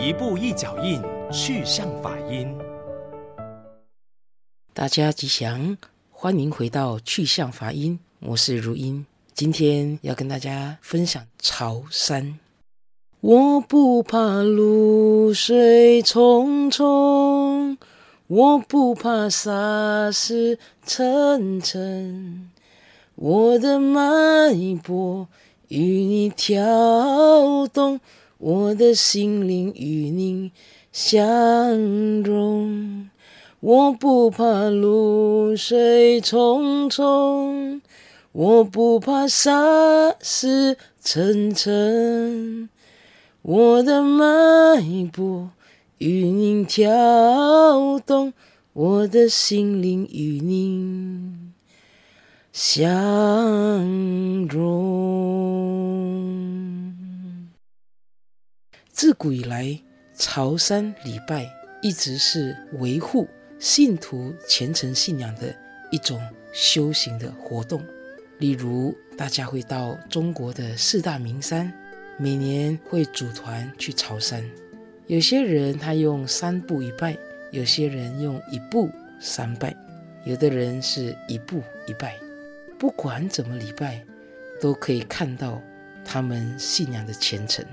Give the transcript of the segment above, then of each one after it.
一步一脚印，去向法音。大家吉祥，欢迎回到去向法音，我是如音。今天要跟大家分享潮山。我不怕露水冲冲，我不怕沙石沉沉，我的脉搏与你跳动。我的心灵与你相融，我不怕露水冲冲，我不怕沙石沉沉，我的脉搏与你跳动，我的心灵与你相融。自古以来，朝山礼拜一直是维护信徒虔诚信仰的一种修行的活动。例如，大家会到中国的四大名山，每年会组团去朝山。有些人他用三步一拜，有些人用一步三拜，有的人是一步一拜。不管怎么礼拜，都可以看到他们信仰的虔诚。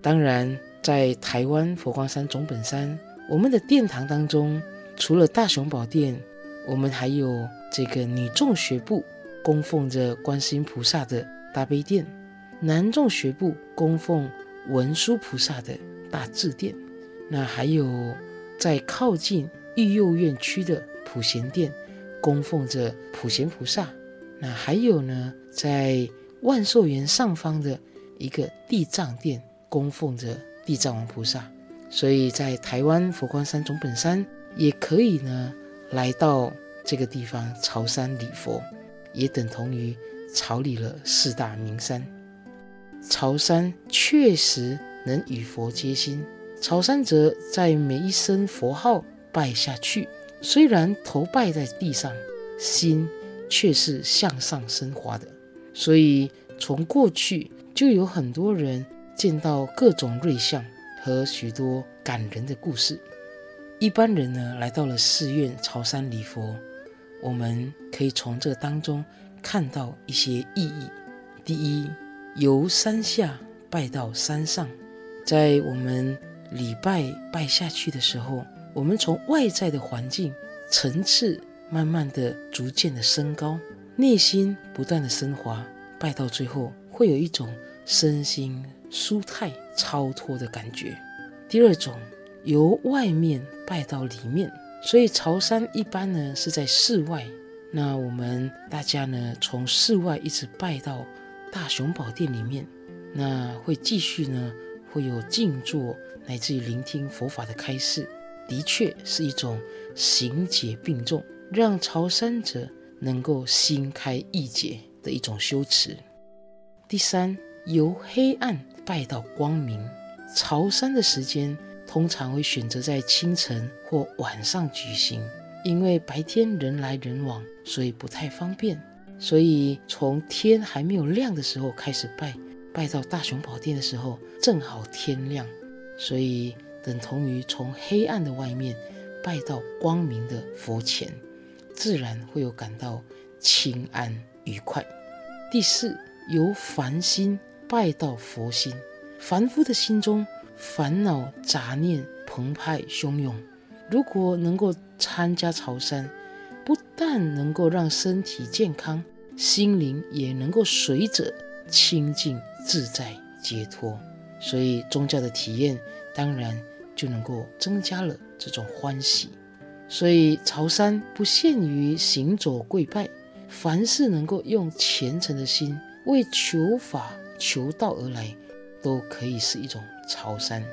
当然，在台湾佛光山总本山，我们的殿堂当中，除了大雄宝殿，我们还有这个女众学部供奉着观世音菩萨的大悲殿，男众学部供奉文殊菩萨的大智殿，那还有在靠近育幼院区的普贤殿，供奉着普贤菩萨，那还有呢，在万寿园上方的一个地藏殿。供奉着地藏王菩萨，所以在台湾佛光山总本山也可以呢，来到这个地方朝山礼佛，也等同于朝礼了四大名山。朝山确实能与佛接心，朝山者在每一声佛号拜下去，虽然头拜在地上，心却是向上升华的。所以从过去就有很多人。见到各种瑞相和许多感人的故事，一般人呢，来到了寺院朝山礼佛，我们可以从这当中看到一些意义。第一，由山下拜到山上，在我们礼拜拜下去的时候，我们从外在的环境层次慢慢的、逐渐的升高，内心不断的升华，拜到最后会有一种身心。舒泰超脱的感觉。第二种，由外面拜到里面，所以朝山一般呢是在室外。那我们大家呢从室外一直拜到大雄宝殿里面，那会继续呢会有静坐，乃至于聆听佛法的开示，的确是一种行解并重，让朝山者能够心开意解的一种修持。第三，由黑暗。拜到光明，朝山的时间通常会选择在清晨或晚上举行，因为白天人来人往，所以不太方便。所以从天还没有亮的时候开始拜，拜到大雄宝殿的时候正好天亮，所以等同于从黑暗的外面拜到光明的佛前，自然会有感到清安愉快。第四，由凡心。拜到佛心，凡夫的心中烦恼杂念澎湃汹涌。如果能够参加朝山，不但能够让身体健康，心灵也能够随着清净自在解脱。所以宗教的体验当然就能够增加了这种欢喜。所以朝山不限于行走跪拜，凡是能够用虔诚的心为求法。求道而来，都可以是一种朝山。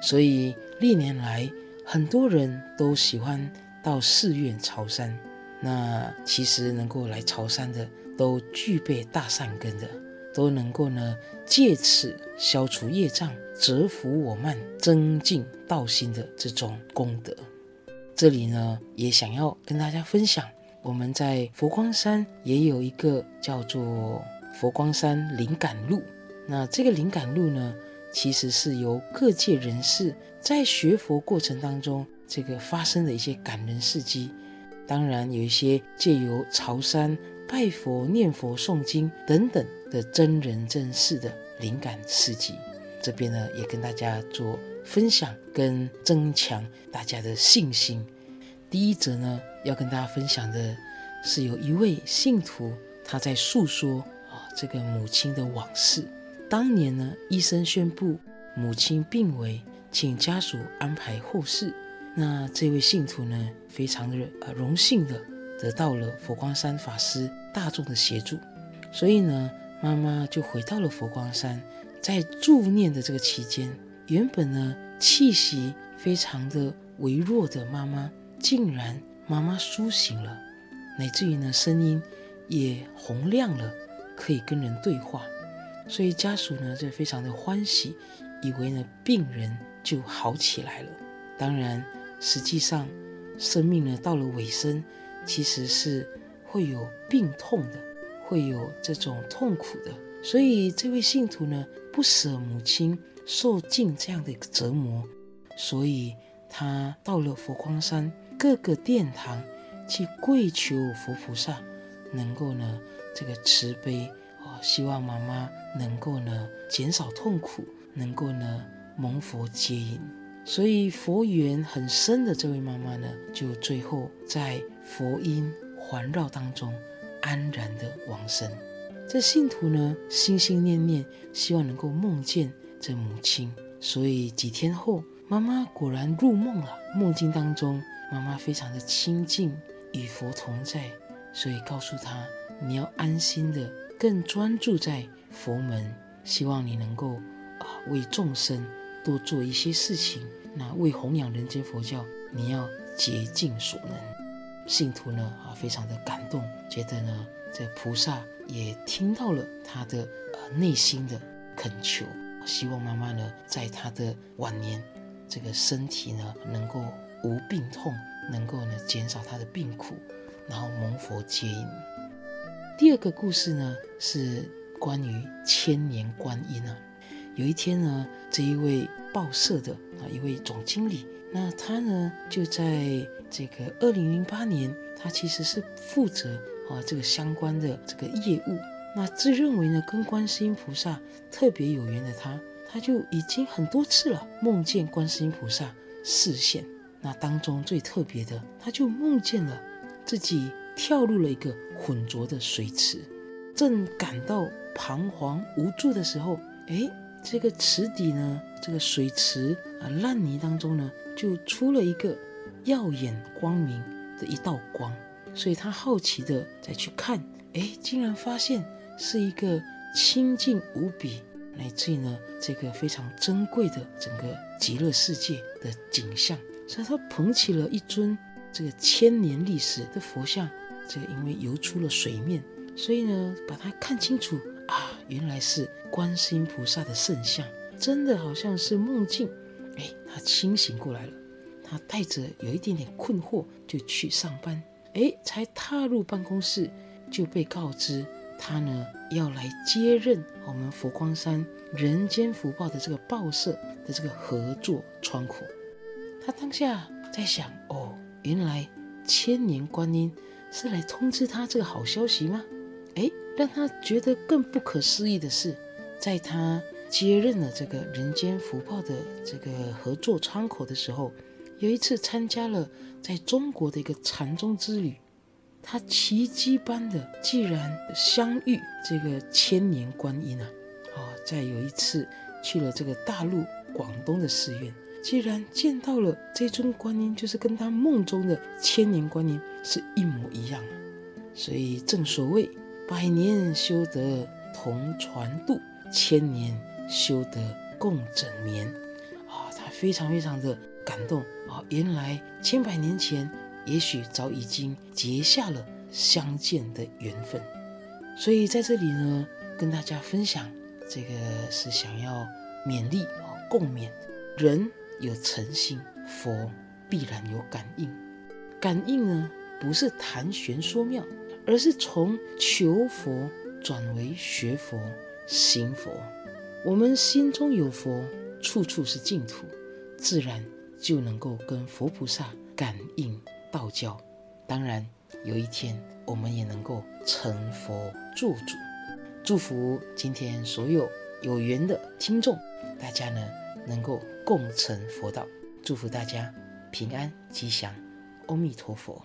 所以历年来，很多人都喜欢到寺院朝山。那其实能够来朝山的，都具备大善根的，都能够呢借此消除业障、折伏我慢、增进道心的这种功德。这里呢，也想要跟大家分享，我们在佛光山也有一个叫做。佛光山灵感路，那这个灵感路呢，其实是由各界人士在学佛过程当中这个发生的一些感人事迹。当然，有一些借由朝山拜佛、念佛、诵经等等的真人真事的灵感事迹。这边呢，也跟大家做分享，跟增强大家的信心。第一则呢，要跟大家分享的是有一位信徒他在诉说，这个母亲的往事。当年呢，医生宣布母亲病危，请家属安排后事。那这位信徒呢，非常的呃荣幸的得到了佛光山法师大众的协助，所以呢，妈妈就回到了佛光山。在助念的这个期间，原本呢气息非常的微弱的妈妈，竟然妈妈苏醒了，乃至于呢声音也洪亮了，可以跟人对话。所以家属呢就非常的欢喜，以为呢病人就好起来了。当然，实际上生命呢到了尾声，其实是会有病痛的，会有这种痛苦的。所以这位信徒呢不舍母亲受尽这样的一个折磨，所以他到了佛光山各个殿堂去跪求佛菩萨，能够呢这个慈悲。希望妈妈能够呢减少痛苦，能够呢蒙佛接引，所以佛缘很深的这位妈妈呢，就最后在佛音环绕当中安然的往生。这信徒呢心心念念，希望能够梦见这母亲，所以几天后，妈妈果然入梦了。梦境当中，妈妈非常的清净，与佛同在，所以告诉她，你要安心的。更专注在佛门，希望你能够啊为众生多做一些事情。那为弘扬人间佛教，你要竭尽所能。信徒呢啊非常的感动，觉得呢这菩萨也听到了他的呃内心的恳求，希望妈妈呢在他的晚年，这个身体呢能够无病痛，能够呢减少他的病苦，然后蒙佛接引。第二个故事呢，是关于千年观音啊。有一天呢，这一位报社的啊一位总经理，那他呢就在这个二零零八年，他其实是负责啊这个相关的这个业务。那自认为呢跟观世音菩萨特别有缘的他，他就已经很多次了梦见观世音菩萨示现。那当中最特别的，他就梦见了自己。跳入了一个浑浊的水池，正感到彷徨无助的时候，哎，这个池底呢，这个水池啊烂泥当中呢，就出了一个耀眼光明的一道光，所以他好奇的再去看，哎，竟然发现是一个清净无比，乃至于呢这个非常珍贵的整个极乐世界的景象，所以他捧起了一尊这个千年历史的佛像。这个因为游出了水面，所以呢，把它看清楚啊，原来是观世音菩萨的圣像，真的好像是梦境。哎，他清醒过来了，他带着有一点点困惑就去上班。哎，才踏入办公室就被告知他呢要来接任我们佛光山人间福报的这个报社的这个合作窗口。他当下在想，哦，原来千年观音。是来通知他这个好消息吗？哎，让他觉得更不可思议的是，在他接任了这个人间福报的这个合作窗口的时候，有一次参加了在中国的一个禅宗之旅，他奇迹般的既然相遇这个千年观音啊，哦，在有一次去了这个大陆广东的寺院。既然见到了这尊观音，就是跟他梦中的千年观音是一模一样，所以正所谓百年修得同船渡，千年修得共枕眠。啊，他非常非常的感动啊！原来千百年前，也许早已经结下了相见的缘分。所以在这里呢，跟大家分享这个是想要勉励啊，共勉人。有诚心，佛必然有感应。感应呢，不是谈玄说妙，而是从求佛转为学佛、行佛。我们心中有佛，处处是净土，自然就能够跟佛菩萨感应道交。当然，有一天我们也能够成佛做主。祝福今天所有有缘的听众，大家呢能够共成佛道。祝福大家平安吉祥，阿弥陀佛。